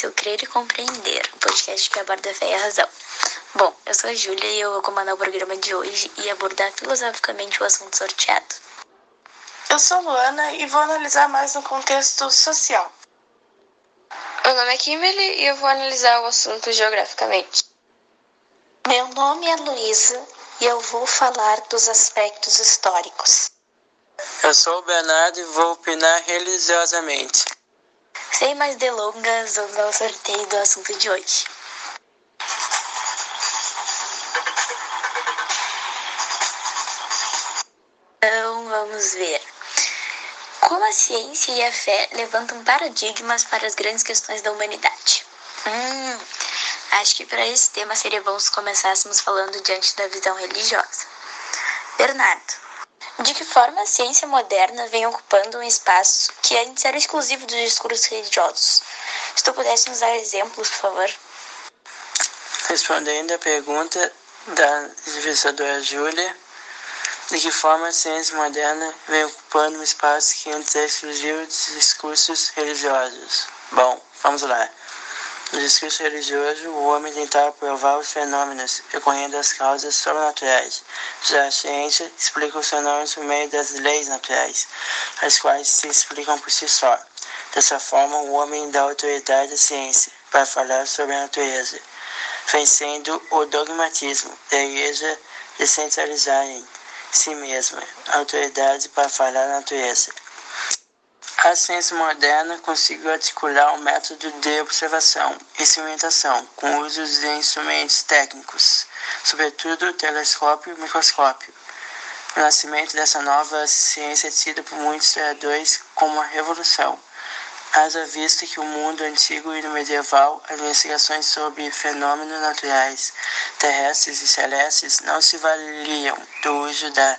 Fácil Crer e Compreender, o podcast que aborda a fé e a razão. Bom, eu sou a Júlia e eu vou comandar o programa de hoje e abordar filosoficamente o assunto sorteado. Eu sou Luana e vou analisar mais no contexto social. Meu nome é Kimberly e eu vou analisar o assunto geograficamente. Meu nome é Luísa e eu vou falar dos aspectos históricos. Eu sou o Bernardo e vou opinar religiosamente. Sem mais delongas, vamos ao sorteio do assunto de hoje. Então, vamos ver. Como a ciência e a fé levantam paradigmas para as grandes questões da humanidade? Hum, acho que para esse tema seria bom se começássemos falando diante da visão religiosa. Bernardo, de que forma a ciência moderna vem ocupando um espaço que antes era exclusivo dos discursos religiosos? Se tu pudesse nos dar exemplos, por favor. Respondendo à pergunta da entrevistadora Júlia, de que forma a ciência moderna vem ocupando um espaço que antes era exclusivo dos discursos religiosos? Bom, vamos lá. No discurso religioso, o homem tentava provar os fenômenos, recorrendo às causas sobrenaturais. Já a ciência explica os fenômenos por meio das leis naturais, as quais se explicam por si só. Dessa forma, o homem dá autoridade à ciência para falar sobre a natureza, vencendo o dogmatismo da igreja de centralizar em si mesma a autoridade para falar da natureza. A ciência moderna conseguiu articular um método de observação e experimentação com uso de instrumentos técnicos, sobretudo o telescópio e o microscópio. O nascimento dessa nova ciência é tido por muitos historiadores como uma revolução, haja vista que o mundo antigo e medieval as investigações sobre fenômenos naturais, terrestres e celestes não se valiam do uso da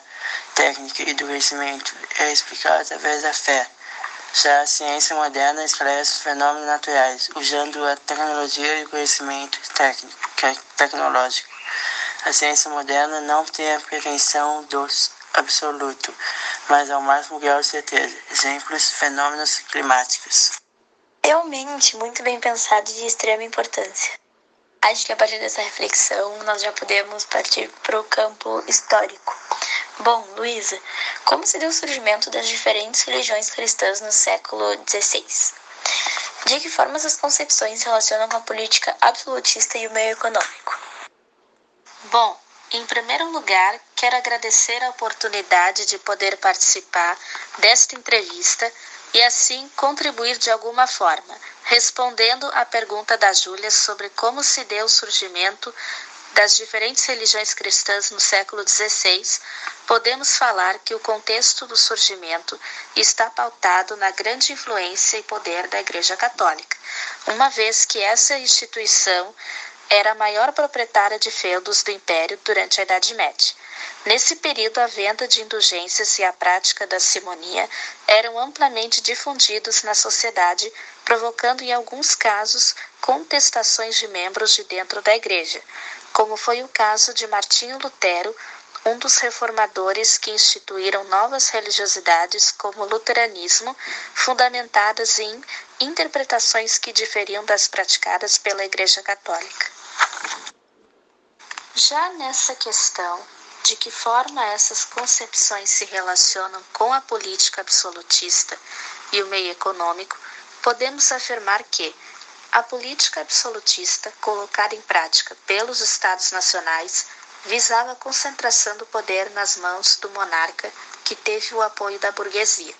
técnica e do conhecimento, é explicado através da fé. Já a ciência moderna esclarece os fenômenos naturais, usando a tecnologia e o conhecimento técnico, é tecnológico. A ciência moderna não tem a pretensão do absoluto, mas ao máximo grau de certeza. Exemplos, fenômenos climáticos. Realmente muito bem pensado e de extrema importância. Acho que a partir dessa reflexão nós já podemos partir para o campo histórico. Bom, Luísa, como se deu o surgimento das diferentes religiões cristãs no século XVI? De que forma as concepções se relacionam com a política absolutista e o meio econômico? Bom, em primeiro lugar, quero agradecer a oportunidade de poder participar desta entrevista e assim contribuir de alguma forma, respondendo à pergunta da Júlia sobre como se deu o surgimento das diferentes religiões cristãs no século XVI, podemos falar que o contexto do surgimento está pautado na grande influência e poder da Igreja Católica, uma vez que essa instituição era a maior proprietária de feudos do Império durante a Idade Média. Nesse período, a venda de indulgências e a prática da simonia eram amplamente difundidos na sociedade, provocando em alguns casos contestações de membros de dentro da Igreja, como foi o caso de Martinho Lutero, um dos reformadores que instituíram novas religiosidades como o luteranismo, fundamentadas em interpretações que diferiam das praticadas pela Igreja Católica. Já nessa questão de que forma essas concepções se relacionam com a política absolutista e o meio econômico, podemos afirmar que a política absolutista, colocada em prática pelos Estados nacionais, visava a concentração do poder nas mãos do monarca, que teve o apoio da burguesia.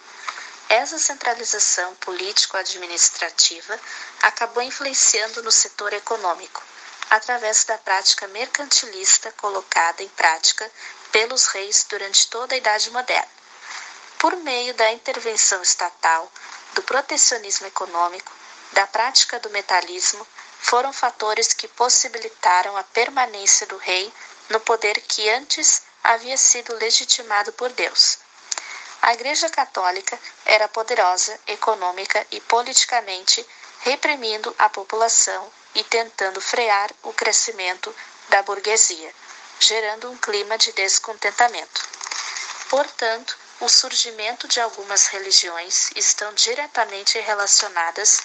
Essa centralização político-administrativa acabou influenciando no setor econômico, através da prática mercantilista colocada em prática pelos reis durante toda a Idade Moderna. Por meio da intervenção estatal, do protecionismo econômico, da prática do metalismo foram fatores que possibilitaram a permanência do rei no poder que antes havia sido legitimado por Deus. A Igreja Católica era poderosa econômica e politicamente, reprimindo a população e tentando frear o crescimento da burguesia, gerando um clima de descontentamento. Portanto, o surgimento de algumas religiões estão diretamente relacionadas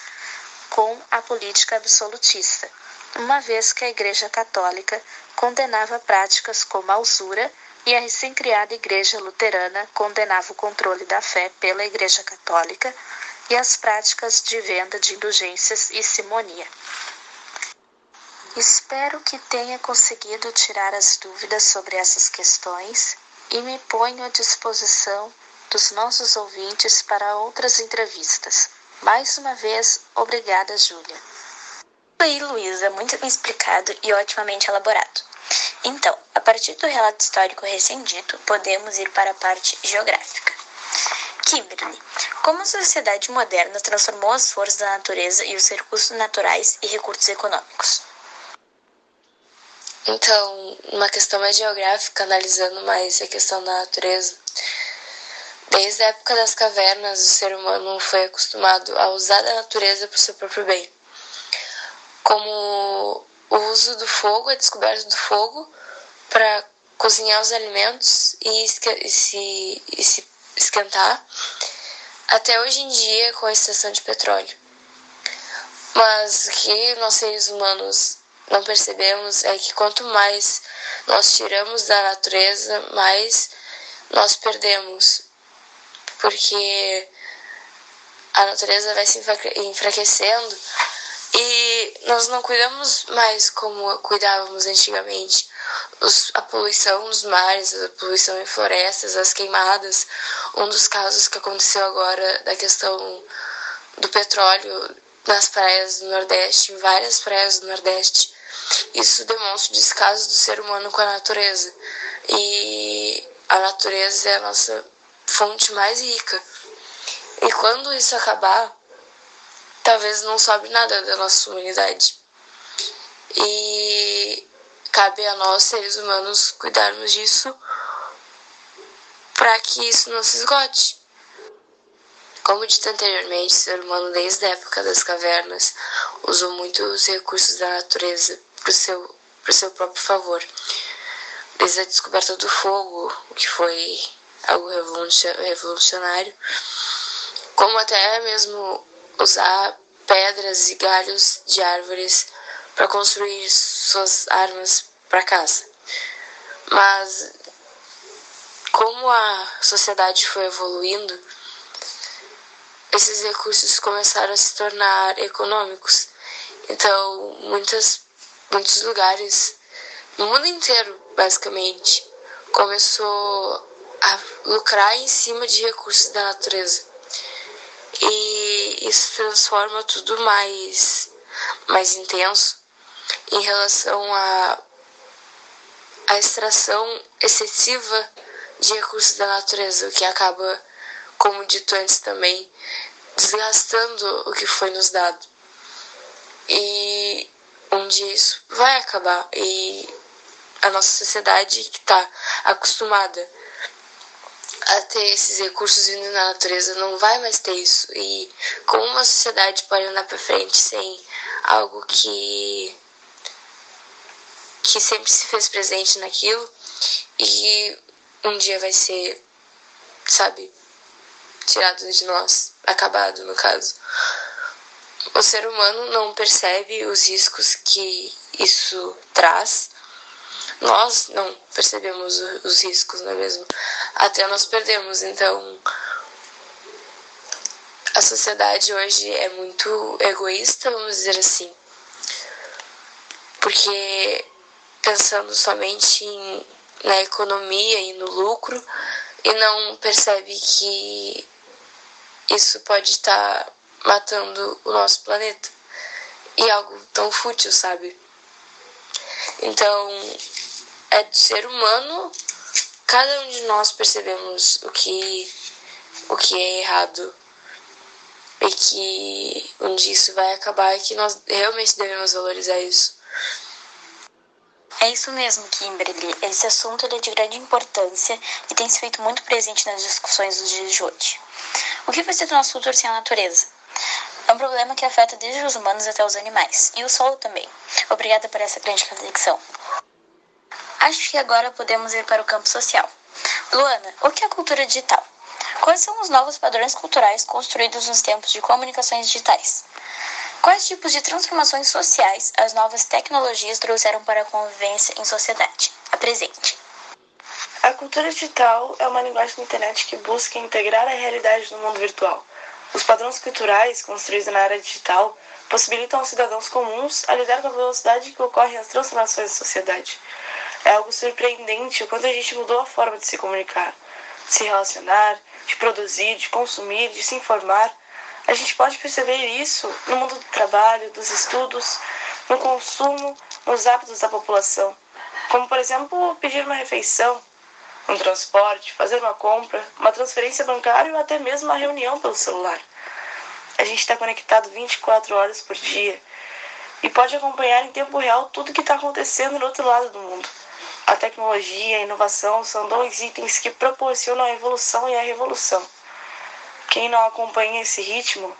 com a política absolutista, uma vez que a Igreja Católica condenava práticas como a usura e a recém-criada Igreja Luterana condenava o controle da fé pela Igreja Católica e as práticas de venda de indulgências e simonia. Espero que tenha conseguido tirar as dúvidas sobre essas questões e me ponho à disposição dos nossos ouvintes para outras entrevistas. Mais uma vez, obrigada, Júlia. Oi, Luísa, muito bem explicado e otimamente elaborado. Então, a partir do relato histórico recém-dito, podemos ir para a parte geográfica. Kimberly, como a sociedade moderna transformou as forças da natureza e os recursos naturais e recursos econômicos? Então, uma questão mais geográfica, analisando mais a questão da natureza, desde a época das cavernas, o ser humano foi acostumado a usar a natureza para o seu próprio bem. Como o uso do fogo, a descoberta do fogo para cozinhar os alimentos e, e, se, e se esquentar, até hoje em dia com a extração de petróleo. Mas o que nós seres humanos não percebemos é que quanto mais nós tiramos da natureza, mais nós perdemos. Porque a natureza vai se enfraquecendo e nós não cuidamos mais como cuidávamos antigamente. Os, a poluição nos mares, a poluição em florestas, as queimadas. Um dos casos que aconteceu agora da questão do petróleo nas praias do Nordeste, em várias praias do Nordeste. Isso demonstra o descaso do ser humano com a natureza. E a natureza é a nossa fonte mais rica. E quando isso acabar, talvez não sobre nada da nossa humanidade. E cabe a nós, seres humanos, cuidarmos disso para que isso não se esgote. Como dito anteriormente, o ser humano, desde a época das cavernas, usou muito os recursos da natureza para o seu, seu próprio favor. Desde a descoberta do fogo, que foi algo revolucionário, como até mesmo usar pedras e galhos de árvores para construir suas armas para casa. Mas como a sociedade foi evoluindo, esses recursos começaram a se tornar econômicos. Então, muitas, muitos lugares, no mundo inteiro, basicamente, começou a lucrar em cima de recursos da natureza. E isso transforma tudo mais, mais intenso em relação a a extração excessiva de recursos da natureza, o que acaba, como dito antes também, desgastando o que foi nos dado. E um dia isso vai acabar e a nossa sociedade que está acostumada a ter esses recursos vindo na natureza não vai mais ter isso. E como uma sociedade pode andar para frente sem algo que que sempre se fez presente naquilo e um dia vai ser, sabe, tirado de nós, acabado no caso. O ser humano não percebe os riscos que isso traz. Nós não percebemos os riscos, não é mesmo? Até nós perdemos. Então, a sociedade hoje é muito egoísta, vamos dizer assim. Porque pensando somente em, na economia e no lucro e não percebe que isso pode estar matando o nosso planeta. E algo tão fútil, sabe? Então, é do ser humano, cada um de nós percebemos o que, o que é errado e que um dia isso vai acabar e que nós realmente devemos valorizar isso. É isso mesmo, Kimberly. Esse assunto é de grande importância e tem se feito muito presente nas discussões dos dias de hoje. O que vai ser do nosso futuro sem a natureza? É um problema que afeta desde os humanos até os animais, e o solo também. Obrigada por essa grande reflexão. Acho que agora podemos ir para o campo social. Luana, o que é cultura digital? Quais são os novos padrões culturais construídos nos tempos de comunicações digitais? Quais tipos de transformações sociais as novas tecnologias trouxeram para a convivência em sociedade? Apresente. A cultura digital é uma linguagem da internet que busca integrar a realidade no mundo virtual. Os padrões culturais construídos na área digital possibilitam aos cidadãos comuns a lidar com a velocidade que ocorrem as transformações da sociedade. É algo surpreendente o quanto a gente mudou a forma de se comunicar, de se relacionar, de produzir, de consumir, de se informar. A gente pode perceber isso no mundo do trabalho, dos estudos, no consumo, nos hábitos da população, como por exemplo pedir uma refeição, um transporte, fazer uma compra, uma transferência bancária ou até mesmo uma reunião pelo celular. A gente está conectado 24 horas por dia e pode acompanhar em tempo real tudo que está acontecendo no outro lado do mundo. A tecnologia e a inovação são dois itens que proporcionam a evolução e a revolução. Quem não acompanha esse ritmo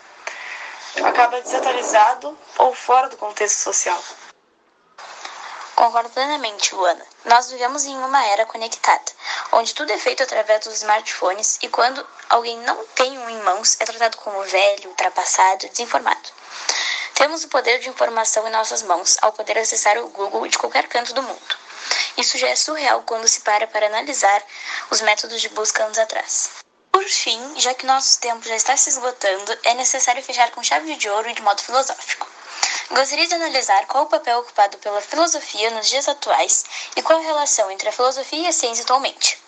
acaba desatualizado ou fora do contexto social. Concordo plenamente, Luana. Nós vivemos em uma era conectada, onde tudo é feito através dos smartphones e quando alguém não tem um em mãos é tratado como velho, ultrapassado, desinformado. Temos o poder de informação em nossas mãos ao poder acessar o Google de qualquer canto do mundo. Isso já é surreal quando se para para analisar os métodos de busca anos atrás. Por fim, já que nosso tempo já está se esgotando, é necessário fechar com chave de ouro e de modo filosófico. Gostaria de analisar qual o papel ocupado pela filosofia nos dias atuais e qual a relação entre a filosofia e a ciência atualmente.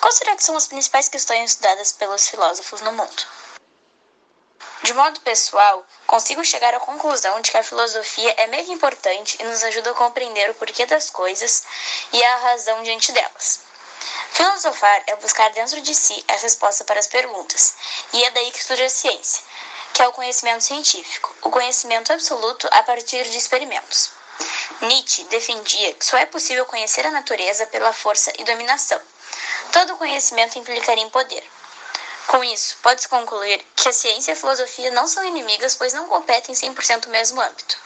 Quais será que são as principais questões estudadas pelos filósofos no mundo? De modo pessoal, consigo chegar à conclusão de que a filosofia é mega importante e nos ajuda a compreender o porquê das coisas e a razão diante delas. Filosofar é buscar dentro de si a resposta para as perguntas, e é daí que surge a ciência, que é o conhecimento científico, o conhecimento absoluto a partir de experimentos. Nietzsche defendia que só é possível conhecer a natureza pela força e dominação. Todo conhecimento implicaria em poder. Com isso, pode-se concluir que a ciência e a filosofia não são inimigas, pois não competem 100% no mesmo âmbito.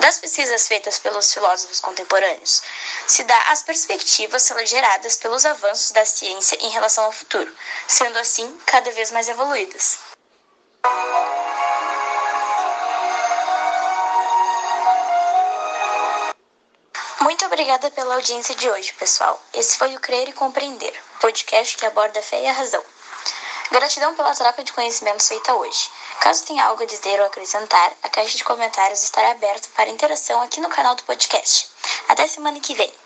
Das pesquisas feitas pelos filósofos contemporâneos, se dá as perspectivas geradas pelos avanços da ciência em relação ao futuro, sendo assim cada vez mais evoluídas. Muito obrigada pela audiência de hoje, pessoal. Esse foi o Crer e Compreender, podcast que aborda a fé e a razão. Gratidão pela troca de conhecimentos feita hoje. Caso tenha algo a dizer ou acrescentar, a caixa de comentários estará aberta para interação aqui no canal do podcast. Até semana que vem!